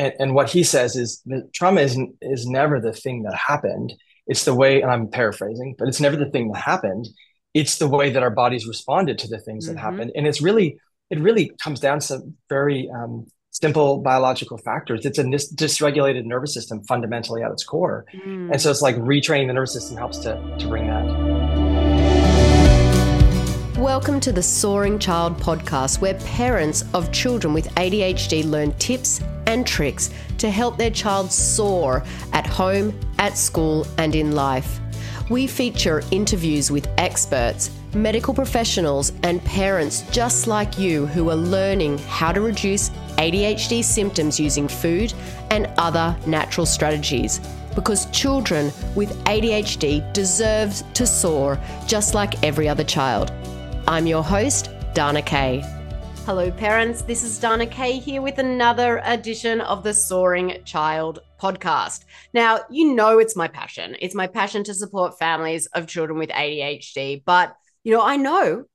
and, and what he says is trauma is is never the thing that happened. It's the way, and I'm paraphrasing, but it's never the thing that happened. It's the way that our bodies responded to the things mm-hmm. that happened, and it's really it really comes down to very um, simple biological factors. It's a dis- dysregulated nervous system fundamentally at its core. Mm. And so it's like retraining the nervous system helps to, to bring that. Welcome to the Soaring Child podcast, where parents of children with ADHD learn tips and tricks to help their child soar at home, at school, and in life. We feature interviews with experts, medical professionals, and parents just like you who are learning how to reduce ADHD symptoms using food and other natural strategies. Because children with ADHD deserve to soar just like every other child. I'm your host, Dana Kay. Hello, parents. This is Dana Kay here with another edition of the Soaring Child podcast. Now, you know it's my passion. It's my passion to support families of children with ADHD, but you know, I know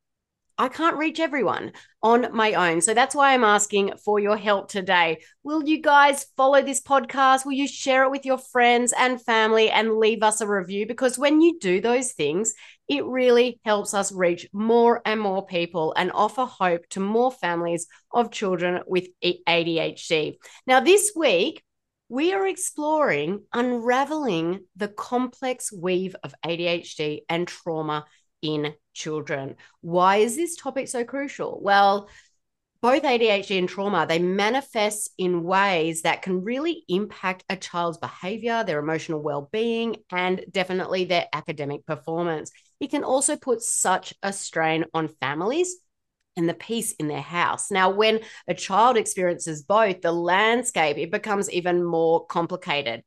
I can't reach everyone on my own. So that's why I'm asking for your help today. Will you guys follow this podcast? Will you share it with your friends and family and leave us a review? Because when you do those things, it really helps us reach more and more people and offer hope to more families of children with ADHD. Now, this week, we are exploring unraveling the complex weave of ADHD and trauma in children. Why is this topic so crucial? Well, both ADHD and trauma, they manifest in ways that can really impact a child's behavior, their emotional well being, and definitely their academic performance. It can also put such a strain on families and the peace in their house. Now, when a child experiences both, the landscape it becomes even more complicated.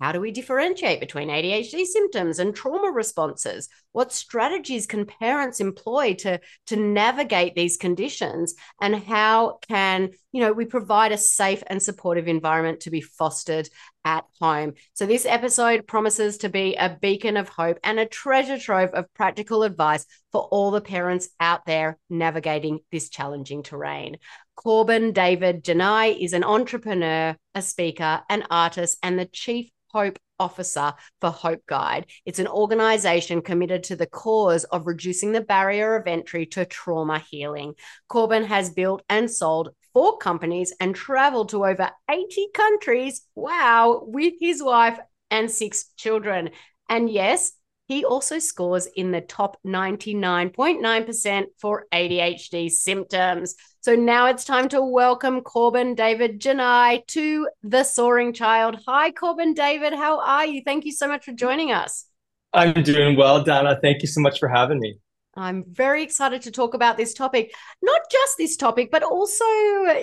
How do we differentiate between ADHD symptoms and trauma responses? What strategies can parents employ to, to navigate these conditions? And how can, you know, we provide a safe and supportive environment to be fostered at home? So this episode promises to be a beacon of hope and a treasure trove of practical advice for all the parents out there navigating this challenging terrain. Corban David Jenai is an entrepreneur, a speaker, an artist, and the chief Hope Officer for Hope Guide. It's an organization committed to the cause of reducing the barrier of entry to trauma healing. Corban has built and sold four companies and traveled to over 80 countries. Wow, with his wife and six children. And yes, he also scores in the top 99.9% for ADHD symptoms. So now it's time to welcome Corban David Jenai to the Soaring Child. Hi, Corban David. How are you? Thank you so much for joining us. I'm doing well, Dana. Thank you so much for having me. I'm very excited to talk about this topic. Not just this topic, but also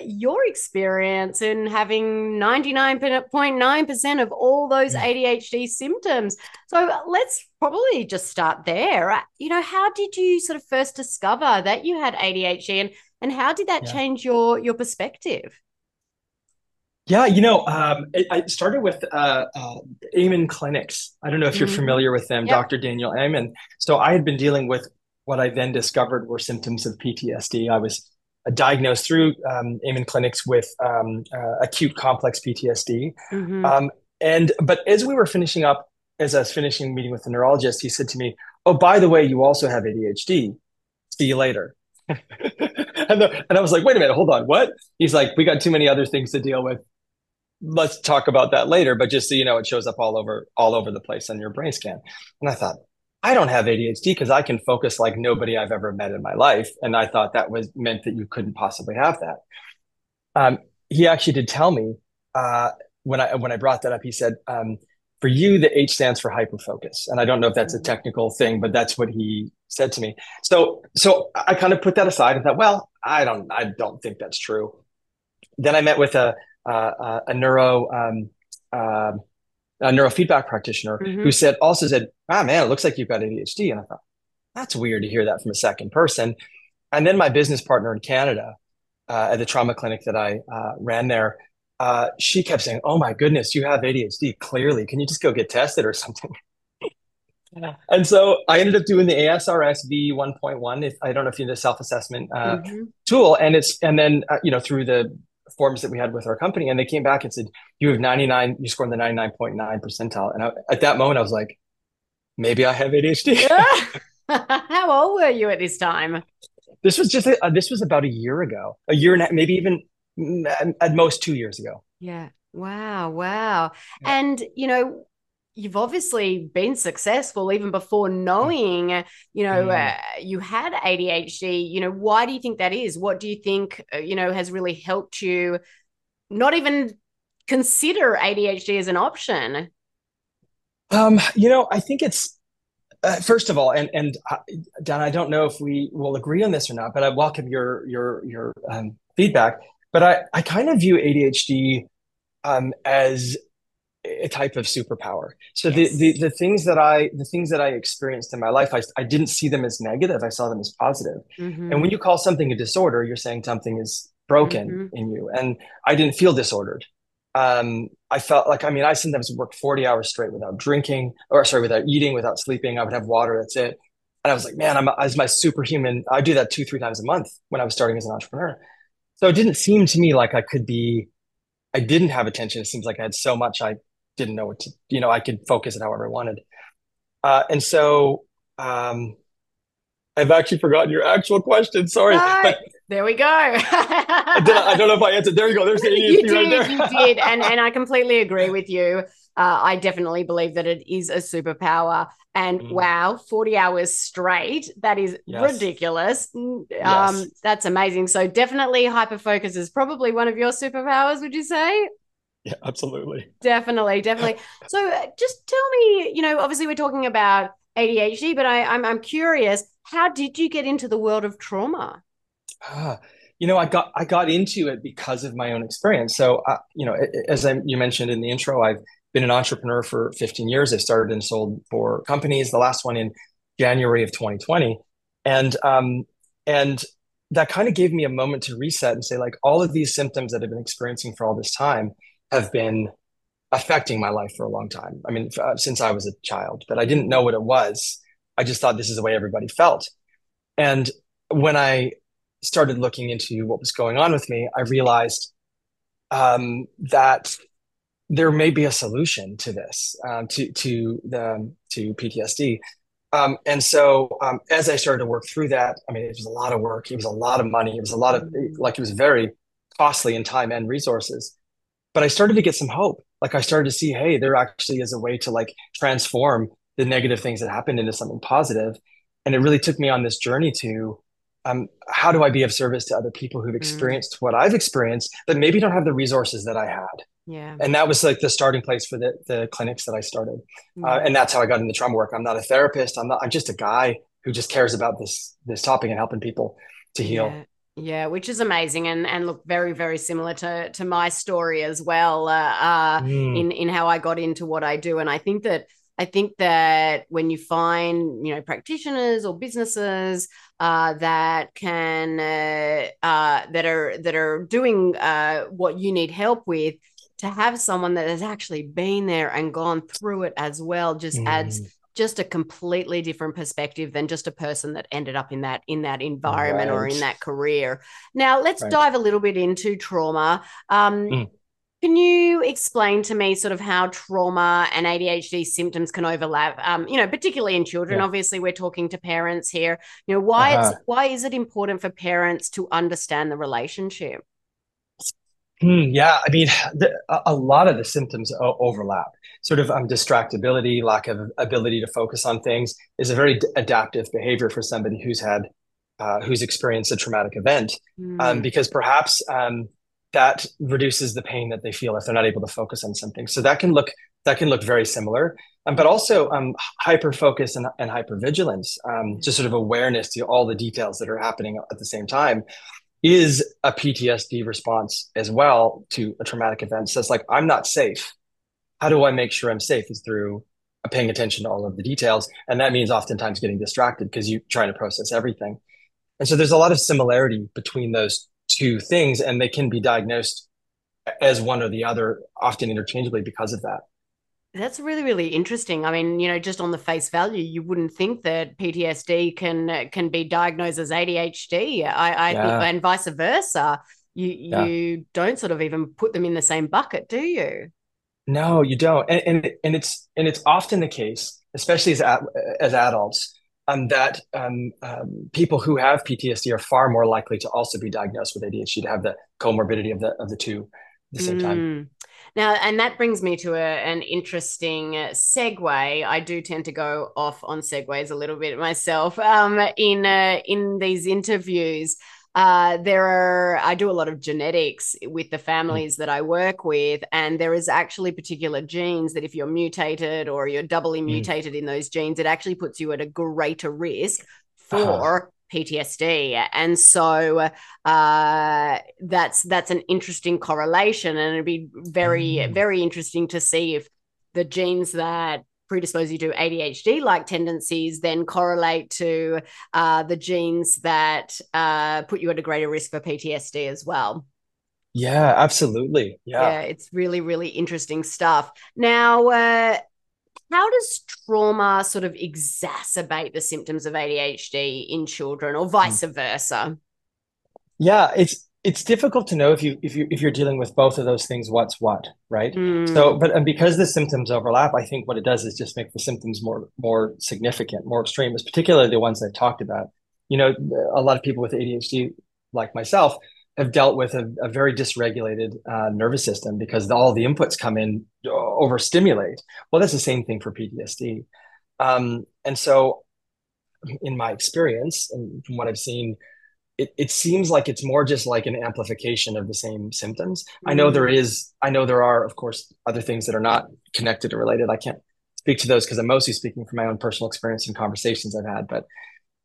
your experience in having 99.9% of all those ADHD symptoms. So let's probably just start there. You know, how did you sort of first discover that you had ADHD and, and how did that yeah. change your, your perspective? Yeah, you know, um, it, I started with uh, uh, Amen Clinics. I don't know if you're mm-hmm. familiar with them, yep. Dr. Daniel Amen. So I had been dealing with what I then discovered were symptoms of PTSD. I was uh, diagnosed through um, Amen clinics with um, uh, acute complex PTSD. Mm-hmm. Um, and but as we were finishing up, as I was finishing meeting with the neurologist, he said to me, "Oh, by the way, you also have ADHD. See you later." and, the, and I was like, "Wait a minute, hold on, what?" He's like, "We got too many other things to deal with. Let's talk about that later." But just so you know, it shows up all over all over the place on your brain scan. And I thought, I don't have ADHD because I can focus like nobody I've ever met in my life. And I thought that was meant that you couldn't possibly have that. Um, he actually did tell me uh, when I when I brought that up. He said, um, "For you, the H stands for hyperfocus." And I don't know if that's a technical thing, but that's what he said to me. So so I kind of put that aside and thought, well, I don't I don't think that's true. Then I met with a a, a neuro um, uh, a neurofeedback practitioner mm-hmm. who said also said, "Ah, man, it looks like you've got ADHD." And I thought, that's weird to hear that from a second person. And then my business partner in Canada uh, at the trauma clinic that I uh, ran there, uh, she kept saying, "Oh my goodness, you have ADHD. Clearly, can you just go get tested or something?" yeah. And so I ended up doing the ASRS V 1.1. If I don't know if you know the self assessment uh, mm-hmm. tool, and it's and then uh, you know through the forms that we had with our company, and they came back and said, "You have 99. You scored in the 99.9 percentile." And I, at that moment, I was like, "Maybe I have ADHD." How old were you at this time? This was just a, uh, this was about a year ago, a year and a, maybe even mm, at most two years ago. Yeah. Wow. Wow. Yeah. And you know, you've obviously been successful even before knowing you know mm. uh, you had ADHD you know why do you think that is? What do you think uh, you know has really helped you not even consider ADHD as an option? Um you know I think it's uh, first of all and and uh, Dan I don't know if we will agree on this or not but I welcome your your your um, feedback. But I I kind of view ADHD um, as a type of superpower. So yes. the, the the things that I the things that I experienced in my life, I, I didn't see them as negative. I saw them as positive. Mm-hmm. And when you call something a disorder, you're saying something is broken mm-hmm. in you. And I didn't feel disordered. Um, I felt like I mean I sometimes work 40 hours straight without drinking or sorry without eating, without sleeping. I would have water. That's it. And I was like, man, I'm as my superhuman. I do that two three times a month when I was starting as an entrepreneur. So it didn't seem to me like I could be I didn't have attention. It seems like I had so much I didn't know what to, you know, I could focus it however I wanted. Uh, and so um, I've actually forgotten your actual question. Sorry. But, there we go. I, I, don't know if I answered. There you go. There's the ADHD you did, right there. you did. And, and I completely agree with you. Uh, I definitely believe that it is a superpower. And mm. wow, 40 hours straight, that is yes. ridiculous. Um, yes. That's amazing. So, definitely hyper focus is probably one of your superpowers, would you say? Yeah, absolutely. Definitely, definitely. so uh, just tell me, you know, obviously we're talking about ADHD, but I, I'm I'm curious, how did you get into the world of trauma? Ah, you know, I got I got into it because of my own experience. So, uh, you know, as I, you mentioned in the intro, I've been an entrepreneur for 15 years. I started and sold for companies. The last one in January of 2020, and um, and that kind of gave me a moment to reset and say, like, all of these symptoms that I've been experiencing for all this time have been affecting my life for a long time. I mean, uh, since I was a child, but I didn't know what it was. I just thought this is the way everybody felt. And when I started looking into what was going on with me, I realized um, that there may be a solution to this, um, to to the to PTSD. Um, and so um, as I started to work through that, I mean, it was a lot of work. It was a lot of money. It was a lot of like it was very costly in time and resources but I started to get some hope. Like I started to see, hey, there actually is a way to like transform the negative things that happened into something positive. And it really took me on this journey to um, how do I be of service to other people who've mm. experienced mm. what I've experienced but maybe don't have the resources that I had. Yeah. And that was like the starting place for the, the clinics that I started. Uh, and that's how I got into trauma work. I'm not a therapist. I'm not, I'm just a guy who just cares about this, this topic and helping people to heal. Yeah. Yeah, which is amazing and and look very very similar to to my story as well uh, uh, mm. in in how I got into what I do and I think that I think that when you find you know practitioners or businesses uh, that can uh, uh, that are that are doing uh, what you need help with to have someone that has actually been there and gone through it as well just mm. adds just a completely different perspective than just a person that ended up in that in that environment right. or in that career. Now, let's right. dive a little bit into trauma. Um, mm. Can you explain to me sort of how trauma and ADHD symptoms can overlap? Um, you know, particularly in children. Yeah. Obviously, we're talking to parents here. You know, why uh-huh. it's why is it important for parents to understand the relationship? Hmm, yeah, I mean, the, a lot of the symptoms overlap. Sort of um, distractibility, lack of ability to focus on things, is a very adaptive behavior for somebody who's had, uh, who's experienced a traumatic event, mm. um, hmm. because perhaps um, that reduces the pain that they feel if they're not able to focus on something. So that can look that can look very similar, um, but also um, hyper focus and, and hyper vigilance, um, just sort of awareness to all the details that are happening at the same time is a PTSD response as well to a traumatic event. So it's like, I'm not safe. How do I make sure I'm safe? Is through paying attention to all of the details. And that means oftentimes getting distracted because you're trying to process everything. And so there's a lot of similarity between those two things, and they can be diagnosed as one or the other, often interchangeably because of that. That's really, really interesting. I mean, you know, just on the face value, you wouldn't think that PTSD can can be diagnosed as ADHD. I, I yeah. and vice versa. you yeah. you don't sort of even put them in the same bucket, do you? No, you don't, and and, and it's and it's often the case, especially as as adults, um, that um, um, people who have PTSD are far more likely to also be diagnosed with ADHD to have the comorbidity of the of the two at the same mm. time. Now, and that brings me to a, an interesting segue. I do tend to go off on segues a little bit myself um, in uh, in these interviews. Uh, there are, I do a lot of genetics with the families that I work with, and there is actually particular genes that if you're mutated or you're doubly mm. mutated in those genes, it actually puts you at a greater risk uh-huh. for uh-huh. PTSD. And so uh, that's that's an interesting correlation, and it'd be very mm. very interesting to see if the genes that predispose you to ADHD like tendencies then correlate to uh, the genes that uh, put you at a greater risk for PTSD as well. Yeah, absolutely. Yeah. Yeah, it's really, really interesting stuff. Now, uh, how does trauma sort of exacerbate the symptoms of ADHD in children or vice mm. versa? Yeah, it's it's difficult to know if you if you if you're dealing with both of those things what's what right mm. so but and because the symptoms overlap i think what it does is just make the symptoms more more significant more extreme particularly the ones i've talked about you know a lot of people with adhd like myself have dealt with a, a very dysregulated uh, nervous system because all the inputs come in uh, overstimulate. Well, that's the same thing for PTSD. Um, and so, in my experience and from what I've seen, it, it seems like it's more just like an amplification of the same symptoms. Mm-hmm. I know there mm. I know there are, of course, other things that are not connected or related. I can't speak to those because I'm mostly speaking from my own personal experience and conversations I've had. But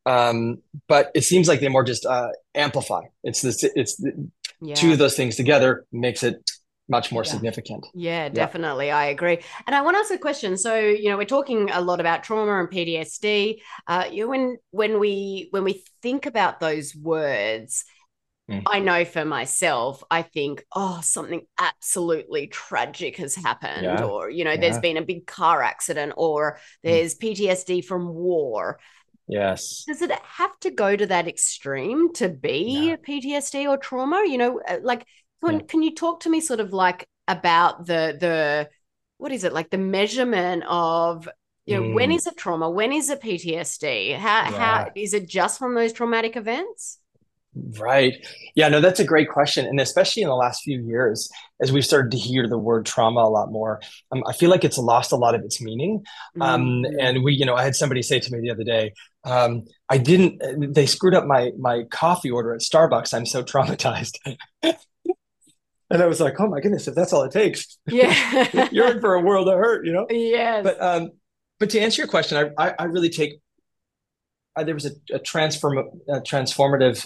um, but it seems like they more just uh, amplify. It's this. It's the, yeah. two of those things together makes it much more yeah. significant. Yeah, definitely. Yeah. I agree. And I want to ask a question. So, you know, we're talking a lot about trauma and PTSD. Uh, you know, when when we when we think about those words, mm. I know for myself, I think, oh, something absolutely tragic has happened, yeah. or you know, there's been a big car accident, or mm. there's mm. PTSD from war. Yes. Does it have to go to that extreme to be no. PTSD or trauma? You know, uh, like can, yeah. can you talk to me sort of like about the the what is it like the measurement of you know mm. when is it trauma when is it ptsd how yeah. how is it just from those traumatic events Right. Yeah, no, that's a great question. And especially in the last few years, as we've started to hear the word trauma a lot more, um, I feel like it's lost a lot of its meaning. Um, mm-hmm. And we, you know, I had somebody say to me the other day, um, I didn't, they screwed up my, my coffee order at Starbucks. I'm so traumatized. and I was like, oh my goodness, if that's all it takes, yeah, you're in for a world of hurt, you know? Yes. But, um, but to answer your question, I, I, I really take, uh, there was a, a transform, a transformative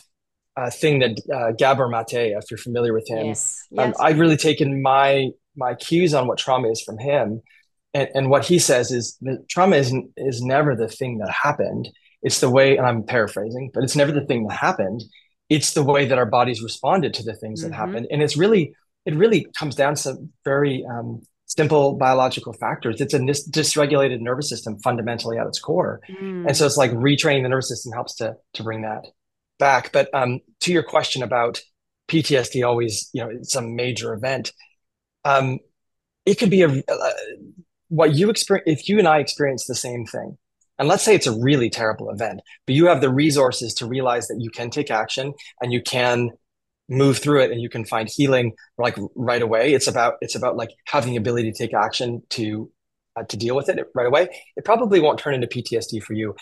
uh, thing that uh, Gabor Mate, if you're familiar with him, yes. Um. I've really taken my my cues on what trauma is from him, and, and what he says is that trauma is is never the thing that happened. It's the way, and I'm paraphrasing, but it's never the thing that happened. It's the way that our bodies responded to the things mm-hmm. that happened, and it's really it really comes down to some very um, simple biological factors. It's a dis- dysregulated nervous system fundamentally at its core, mm. and so it's like retraining the nervous system helps to to bring that back. But um, to your question about PTSD, always you know some major event. Um, it could be a uh, what you experience if you and I experience the same thing. And let's say it's a really terrible event, but you have the resources to realize that you can take action and you can move through it and you can find healing like right away. It's about it's about like having the ability to take action to uh, to deal with it right away. It probably won't turn into PTSD for you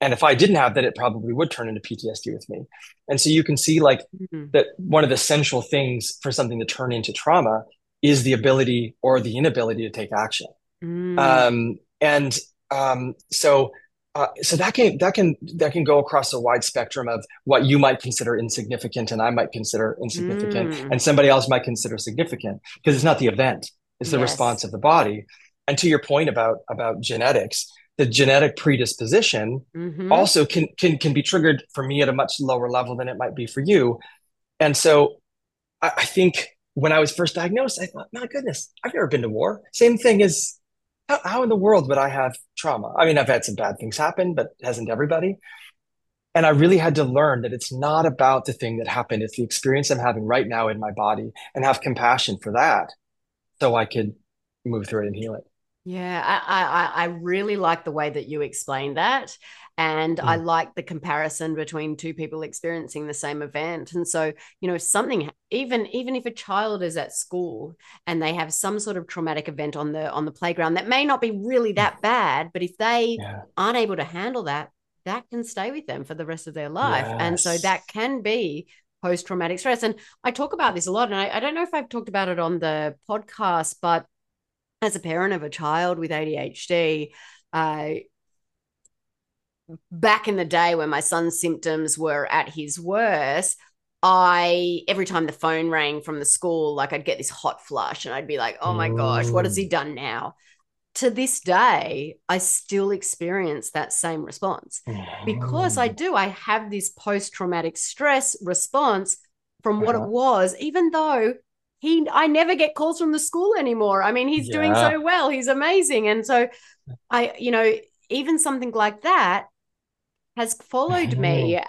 and if i didn't have that it probably would turn into ptsd with me and so you can see like mm-hmm. that one of the central things for something to turn into trauma is the ability or the inability to take action mm. um, and um, so uh, so that can that can that can go across a wide spectrum of what you might consider insignificant and I might consider insignificant mm. and somebody else might consider significant because it's not the event it's the yes. response of the body and to your point about about genetics the genetic predisposition mm-hmm. also can can can be triggered for me at a much lower level than it might be for you. And so I, I think when I was first diagnosed, I thought, my goodness, I've never been to war. Same thing as how, how in the world would I have trauma? I mean, I've had some bad things happen, but hasn't everybody? and I really had to learn that it's not about the thing that happened. It's the experience I'm having right now in my body and have compassion for that so I could move through it and heal it. Yeah, I, I, I really like the way that you explained that. And mm. I like the comparison between two people experiencing the same event. And so, you know, something even even if a child is at school and they have some sort of traumatic event on the on the playground that may not be really that bad, but if they yeah. aren't able to handle that, that can stay with them for the rest of their life. Yes. And so that can be post traumatic stress. And I talk about this a lot. And I, I, don't know if I've talked about it on the podcast, but as a parent of a child with ADHD, uh, back in the day when my son's symptoms were at his worst, I every time the phone rang from the school, like I'd get this hot flush and I'd be like, oh my gosh, what has he mm. done now? To this day, I still experience that same response because I mm. do. I have this post traumatic stress response from what uh-huh. it was, even though he I never get calls from the school anymore. I mean, he's yeah. doing so well. He's amazing. And so I, you know, even something like that has followed me. Uh,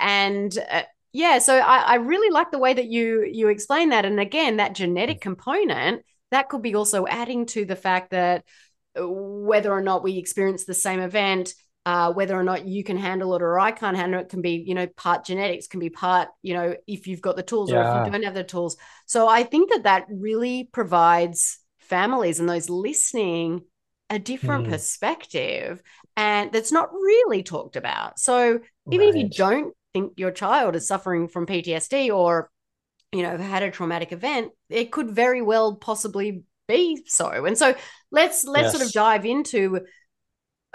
and uh, yeah, so I, I really like the way that you you explain that. And again, that genetic component that could be also adding to the fact that uh, whether or not we experience the same event uh, whether or not you can handle it or I can't handle it can be, you know, part genetics, can be part, you know, if you've got the tools yeah. or if you don't have the tools. So I think that that really provides families and those listening a different mm. perspective and that's not really talked about. So even right. if you don't think your child is suffering from PTSD or, you know, had a traumatic event, it could very well possibly be so. And so let's let's yes. sort of dive into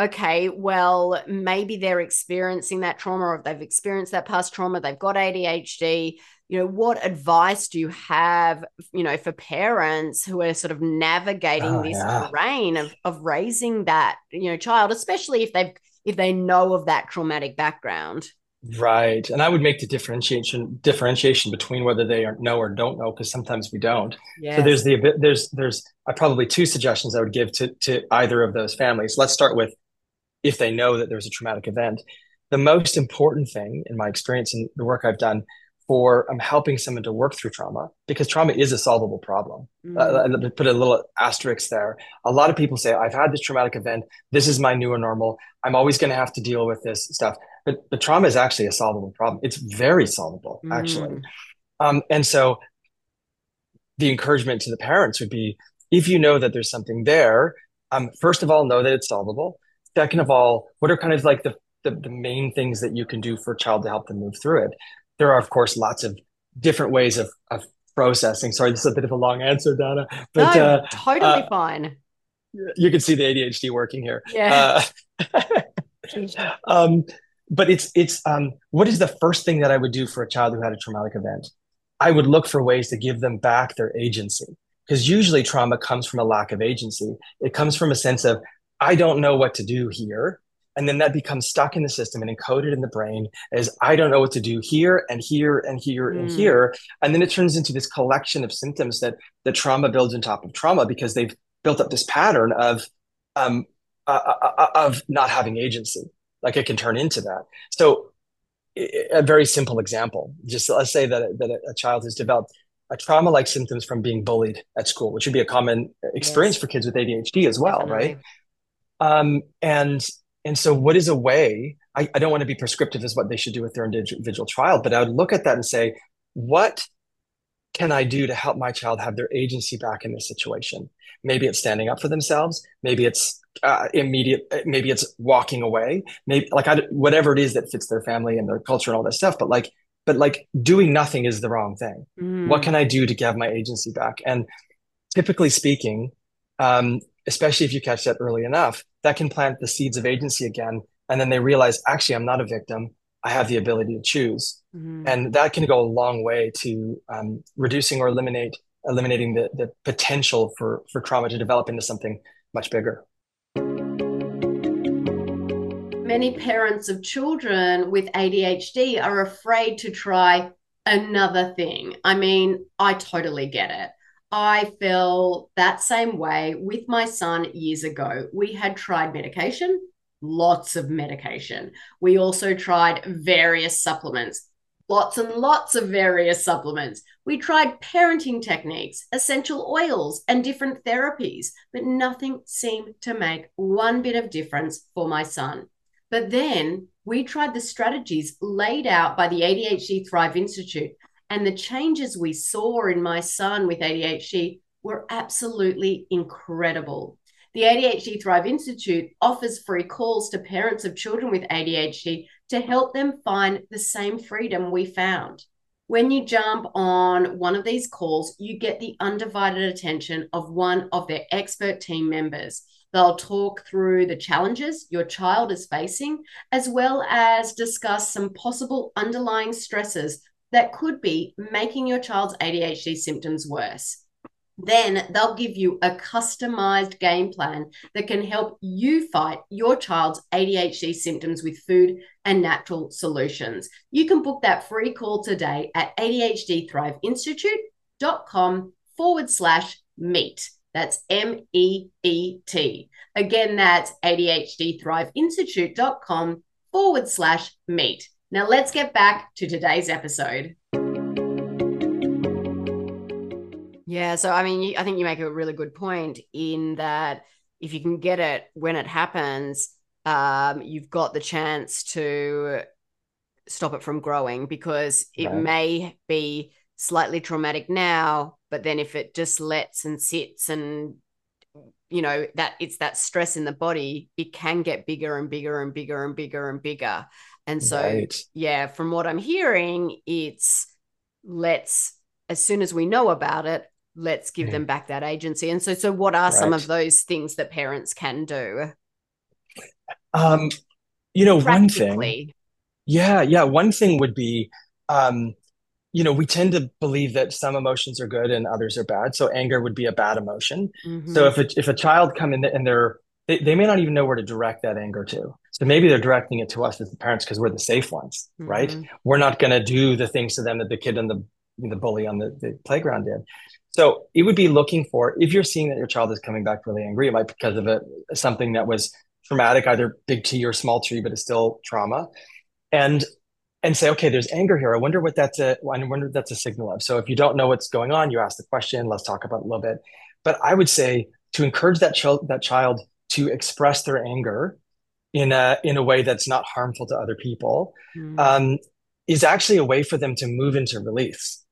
okay, well, maybe they're experiencing that trauma or if they've experienced that past trauma, they've got ADHD. You know, what advice do you have, you know, for parents who are sort of navigating oh, this yeah. terrain of, of raising that, you know, child, especially if they've if they know of that traumatic background? Right. And I would make the differentiation differentiation between whether they know or don't know, because sometimes we don't. Yes. So there's the there's there's probably two suggestions I would give to to either of those families. Let's start with if they know that there's a traumatic event. The most important thing in my experience and the work I've done for um, helping someone to work through trauma, because trauma is a solvable problem. Mm. Uh, put a little asterisk there. A lot of people say, I've had this traumatic event. This is my new normal. I'm always going to have to deal with this stuff. But, but trauma is actually a solvable problem. It's very solvable, mm. actually. Um, and so the encouragement to the parents would be if you know that there's something there, um, first of all, know that it's solvable second of all, what are kind of like the, the, the main things that you can do for a child to help them move through it? There are, of course, lots of different ways of, of processing. Sorry, this is a bit of a long answer, Donna. But no, uh, totally uh, fine. You can see the ADHD working here. Yeah. Uh, um, but it's it's um, what is the first thing that I would do for a child who had a traumatic event? I would look for ways to give them back their agency because usually trauma comes from a lack of agency. It comes from a sense of I don't know what to do here. And then that becomes stuck in the system and encoded in the brain as I don't know what to do here and here and here mm. and here. And then it turns into this collection of symptoms that the trauma builds on top of trauma because they've built up this pattern of um, uh, uh, uh of not having agency. Like it can turn into that. So a very simple example, just let's say that, that a child has developed a trauma-like symptoms from being bullied at school, which would be a common experience yes. for kids with ADHD as well, Definitely. right? Um, and and so, what is a way? I, I don't want to be prescriptive as what they should do with their individual child, but I would look at that and say, what can I do to help my child have their agency back in this situation? Maybe it's standing up for themselves. Maybe it's uh, immediate. Maybe it's walking away. Maybe like I, whatever it is that fits their family and their culture and all that stuff. But like, but like doing nothing is the wrong thing. Mm. What can I do to get my agency back? And typically speaking, um, especially if you catch that early enough, that can plant the seeds of agency again. And then they realize, actually, I'm not a victim. I have the ability to choose. Mm-hmm. And that can go a long way to um, reducing or eliminate eliminating the, the potential for, for trauma to develop into something much bigger. Many parents of children with ADHD are afraid to try another thing. I mean, I totally get it. I feel that same way with my son years ago. We had tried medication, lots of medication. We also tried various supplements, lots and lots of various supplements. We tried parenting techniques, essential oils, and different therapies, but nothing seemed to make one bit of difference for my son. But then we tried the strategies laid out by the ADHD Thrive Institute, and the changes we saw in my son with ADHD were absolutely incredible. The ADHD Thrive Institute offers free calls to parents of children with ADHD to help them find the same freedom we found. When you jump on one of these calls, you get the undivided attention of one of their expert team members. They'll talk through the challenges your child is facing, as well as discuss some possible underlying stresses that could be making your child's ADHD symptoms worse then they'll give you a customized game plan that can help you fight your child's ADHD symptoms with food and natural solutions. You can book that free call today at ADHDthriveinstitute.com forward slash meet. That's M E E T. Again, that's ADHDthriveinstitute.com forward slash meet. Now let's get back to today's episode. Yeah. So, I mean, I think you make a really good point in that if you can get it when it happens, um, you've got the chance to stop it from growing because it right. may be slightly traumatic now, but then if it just lets and sits and you know that it's that stress in the body it can get bigger and bigger and bigger and bigger and bigger and so right. yeah from what i'm hearing it's let's as soon as we know about it let's give yeah. them back that agency and so so what are right. some of those things that parents can do um you know one thing yeah yeah one thing would be um you know we tend to believe that some emotions are good and others are bad so anger would be a bad emotion mm-hmm. so if a, if a child come in and they're they, they may not even know where to direct that anger to so maybe they're directing it to us as the parents because we're the safe ones mm-hmm. right we're not going to do the things to them that the kid and the the bully on the, the playground did so it would be looking for if you're seeing that your child is coming back really angry, it might be because of a, something that was traumatic, either big T or small T, but it's still trauma. And and say, okay, there's anger here. I wonder what that's a I wonder what that's a signal of. So if you don't know what's going on, you ask the question. Let's talk about it a little bit. But I would say to encourage that child that child to express their anger in a in a way that's not harmful to other people mm. um, is actually a way for them to move into release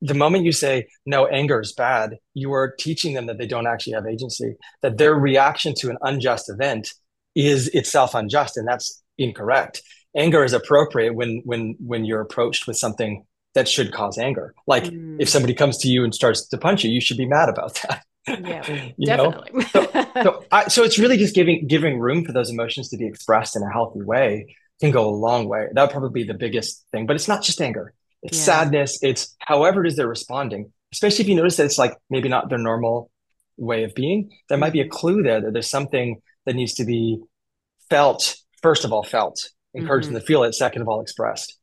the moment you say no anger is bad you are teaching them that they don't actually have agency that their reaction to an unjust event is itself unjust and that's incorrect anger is appropriate when when when you're approached with something that should cause anger like mm. if somebody comes to you and starts to punch you you should be mad about that yeah definitely so, so, I, so it's really just giving giving room for those emotions to be expressed in a healthy way can go a long way that would probably be the biggest thing but it's not just anger it's yeah. sadness, it's however it is they're responding. Especially if you notice that it's like maybe not their normal way of being, there might be a clue there that there's something that needs to be felt, first of all, felt, encouraged mm-hmm. them to feel it, second of all, expressed.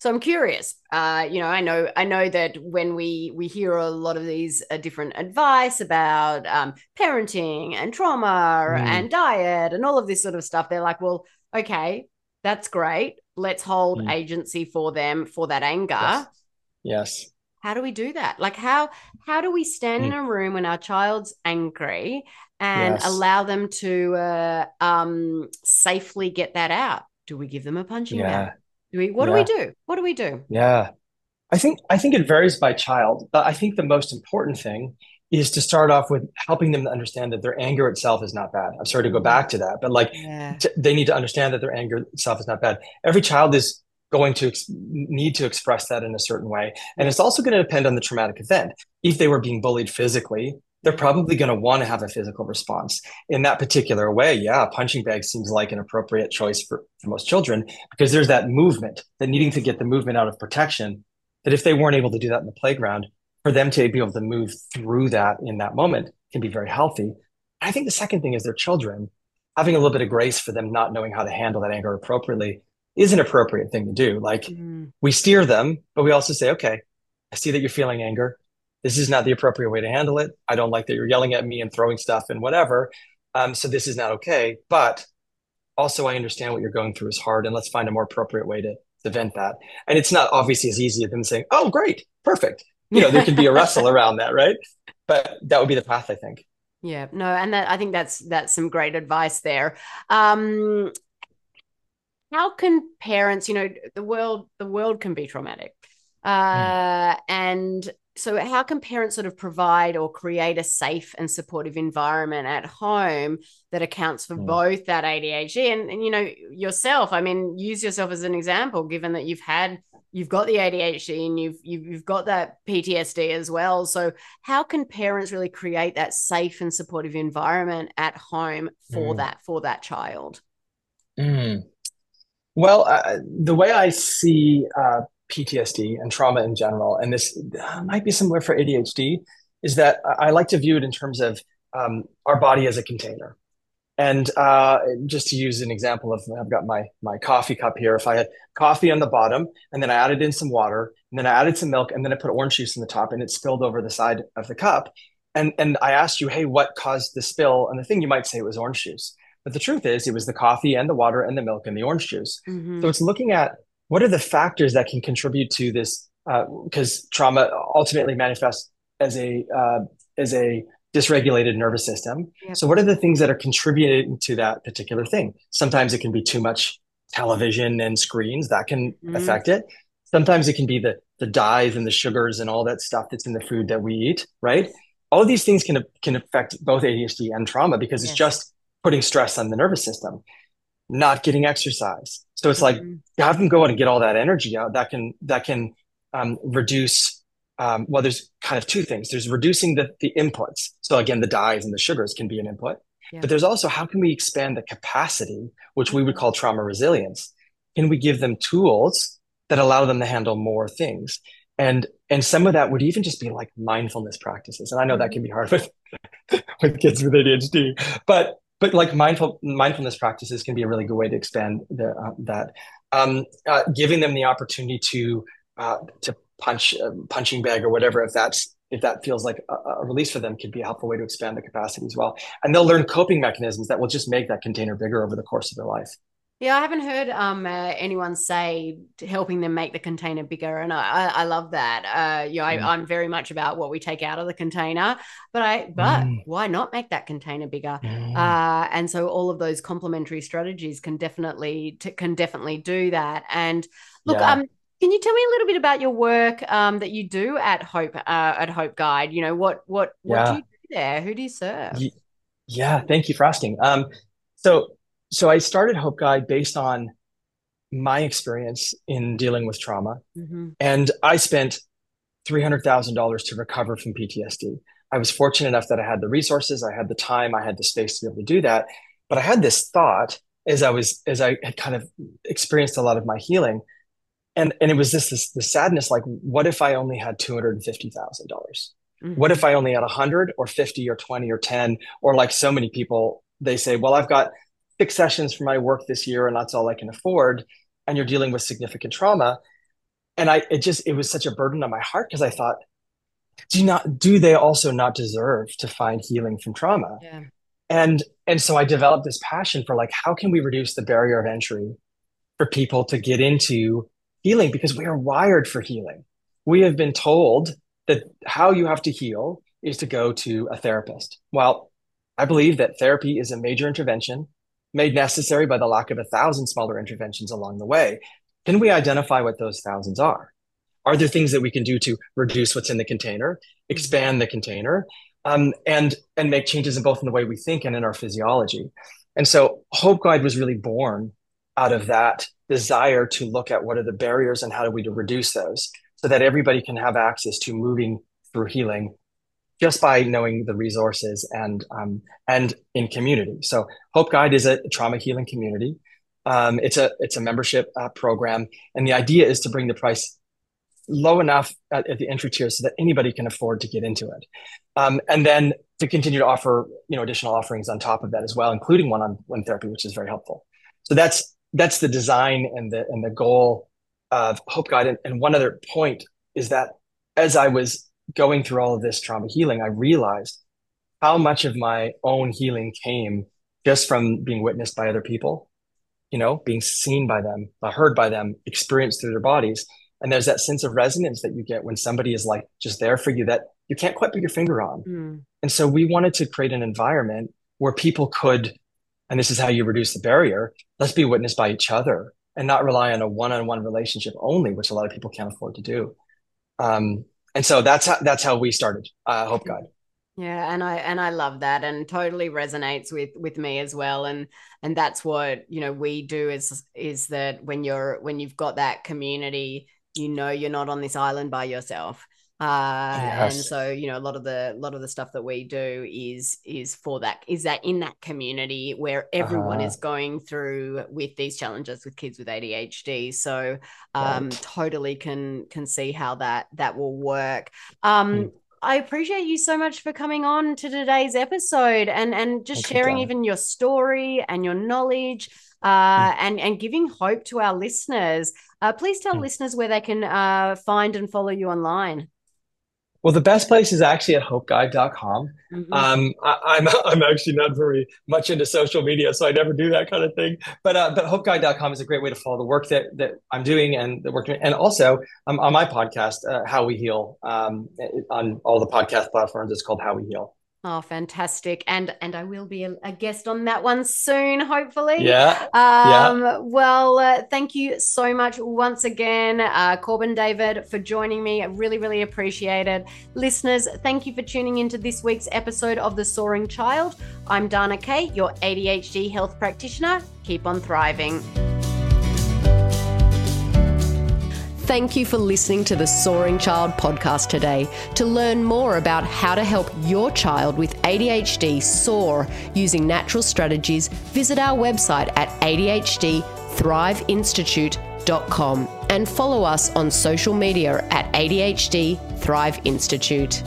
So I'm curious. Uh, you know, I know, I know that when we we hear a lot of these uh, different advice about um, parenting and trauma mm. and diet and all of this sort of stuff, they're like, well, okay, that's great. Let's hold mm. agency for them for that anger. Yes. yes. How do we do that? Like how how do we stand mm. in a room when our child's angry and yes. allow them to uh, um, safely get that out? Do we give them a punching yeah. bag? Do we? What yeah. do we do? What do we do? Yeah, I think I think it varies by child, but I think the most important thing is to start off with helping them to understand that their anger itself is not bad. I'm sorry to go mm-hmm. back to that, but like yeah. t- they need to understand that their anger itself is not bad. Every child is going to ex- need to express that in a certain way. And it's also going to depend on the traumatic event. If they were being bullied physically, they're probably going to want to have a physical response in that particular way. Yeah, punching bag seems like an appropriate choice for, for most children because there's that movement, that needing to get the movement out of protection. That if they weren't able to do that in the playground, for them to be able to move through that in that moment can be very healthy. I think the second thing is their children having a little bit of grace for them not knowing how to handle that anger appropriately is an appropriate thing to do. Like mm. we steer them, but we also say, okay, I see that you're feeling anger. This is not the appropriate way to handle it. I don't like that you're yelling at me and throwing stuff and whatever. Um, so this is not okay. But Also, I understand what you're going through is hard, and let's find a more appropriate way to, to vent that. And it's not obviously as easy as them saying, "Oh, great, perfect." You know, there can be a wrestle around that, right? But that would be the path, I think. Yeah, no, and that I think that's that's some great advice there. Um, how can parents, you know, the world the world can be traumatic, uh, mm. and so how can parents sort of provide or create a safe and supportive environment at home that accounts for mm. both that ADHD and, and you know yourself? I mean, use yourself as an example, given that you've had you've got the ADHD and you've, you've you've got that PTSD as well. So how can parents really create that safe and supportive environment at home for mm. that for that child? Mm. Well, uh, the way I see uh, PTSD and trauma in general, and this might be similar for ADHD, is that I like to view it in terms of um, our body as a container. And uh, just to use an example of, I've got my my coffee cup here. If I had coffee on the bottom, and then I added in some water, and then I added some milk, and then I put orange juice in the top, and it spilled over the side of the cup, and and I asked you, hey, what caused the spill? And the thing you might say it was orange juice, but the truth is, it was the coffee and the water and the milk and the orange juice. Mm-hmm. So it's looking at what are the factors that can contribute to this, because uh, trauma ultimately manifests as a uh, as a dysregulated nervous system. Yep. So, what are the things that are contributing to that particular thing? Sometimes it can be too much television and screens that can mm. affect it. Sometimes it can be the the dyes and the sugars and all that stuff that's in the food that we eat, right? All of these things can can affect both ADHD and trauma because yes. it's just putting stress on the nervous system. Not getting exercise, so it's mm-hmm. like have them go out and get all that energy out. That can that can um, reduce um, well, there's kind of two things. There's reducing the, the inputs. So again, the dyes and the sugars can be an input. Yeah. But there's also how can we expand the capacity, which we would call trauma resilience? Can we give them tools that allow them to handle more things? And and some of that would even just be like mindfulness practices. And I know that can be hard with with kids with ADHD, but but like mindful mindfulness practices can be a really good way to expand the, uh, that. Um, uh, giving them the opportunity to uh, to punch uh, punching bag or whatever if that's if that feels like a, a, release for them could be a helpful way to expand the capacity as well and they'll learn coping mechanisms that will just make that container bigger over the course of their life yeah, I haven't heard um uh, anyone say helping them make the container bigger, and I I, love that. Uh, mm. I, am very much about what we take out of the container, but I but mm. why not make that container bigger? Mm. Uh, and so all of those complementary strategies can definitely t- can definitely do that. And look, yeah. um, can you tell me a little bit about your work um, that you do at Hope uh, at Hope Guide? You know what what what yeah. do you do there? Who do you serve? Yeah, thank you for asking. Um, so so I started Hope Guide based on my experience in dealing with trauma, mm-hmm. and I spent three hundred thousand dollars to recover from PTSD. I was fortunate enough that I had the resources, I had the time, I had the space to be able to do that. But I had this thought as I was as I had kind of experienced a lot of my healing and and it was this this the sadness like what if i only had $250000 mm-hmm. what if i only had 100 or 50 or 20 or 10 or like so many people they say well i've got six sessions for my work this year and that's all i can afford and you're dealing with significant trauma and i it just it was such a burden on my heart because i thought do not do they also not deserve to find healing from trauma yeah. and and so i developed this passion for like how can we reduce the barrier of entry for people to get into healing because we are wired for healing. We have been told that how you have to heal is to go to a therapist. Well, I believe that therapy is a major intervention made necessary by the lack of a thousand smaller interventions along the way. Can we identify what those thousands are? Are there things that we can do to reduce what's in the container, expand the container, um, and and make changes in both in the way we think and in our physiology? And so Hope Guide was really born out of that desire to look at what are the barriers and how do we reduce those so that everybody can have access to moving through healing just by knowing the resources and um, and in community. So Hope Guide is a trauma healing community. Um, it's a it's a membership uh, program, and the idea is to bring the price low enough at, at, the entry tier so that anybody can afford to get into it, um, and then to continue to offer you know additional offerings on top of that as well, including one on one therapy, which is very helpful. So that's that's the design and the and the goal of Hope Guide. And, and one other point is that as I was going through all of this trauma healing, I realized how much of my own healing came just from being witnessed by other people. you know, being seen by them, uh, heard by them, experienced through their bodies. And there's that sense of resonance that you get when somebody is like just there for you that you can't quite put your finger on. Mm. And so we wanted to create an environment where people could, and this is how you reduce the barrier, let's be witnessed by each other and not rely on a one-on-one relationship only, which a lot of people can't afford to do. Um, and so that's how, that's how we started uh, Hope Guide Yeah, and I and I love that, and totally resonates with with me as well. And and that's what you know we do is is that when you're when you've got that community, you know you're not on this island by yourself. Uh, yes. and so you know a lot of the a lot of the stuff that we do is is for that is that in that community where everyone uh-huh. is going through with these challenges with kids with ADHD so um right. totally can can see how that that will work um mm. I appreciate you so much for coming on to today's episode and and just Thank sharing you, even your story and your knowledge uh, mm. and and giving hope to our listeners. Uh, please tell mm. listeners where they can uh, find and follow you online. Well, the best place is actually at hopeguide.com. Mm-hmm. Um, I, am I'm, I'm actually not very much into social media, so I never do that kind of thing. But uh, but hopeguide.com is a great way to follow the work that that I'm doing and the work, and also um, on my podcast, uh, How We Heal, um, on all the podcast platforms. It's called How We Heal. Oh, fantastic. And and I will be a, a, guest on that one soon, hopefully. Yeah. Um, yeah. Well, uh, thank you so much once again, uh, Corban David, for joining me. I really, really appreciate it. Listeners, thank you for tuning into this week's episode of The Soaring Child. I'm Dana Kay, your ADHD health practitioner. Keep on thriving. Thank you for listening to the Soaring Child podcast today. To learn more about how to help your child with ADHD soar using natural strategies, visit our website at ADHDthriveinstitute.com and follow us on social media at ADHD Thrive Institute.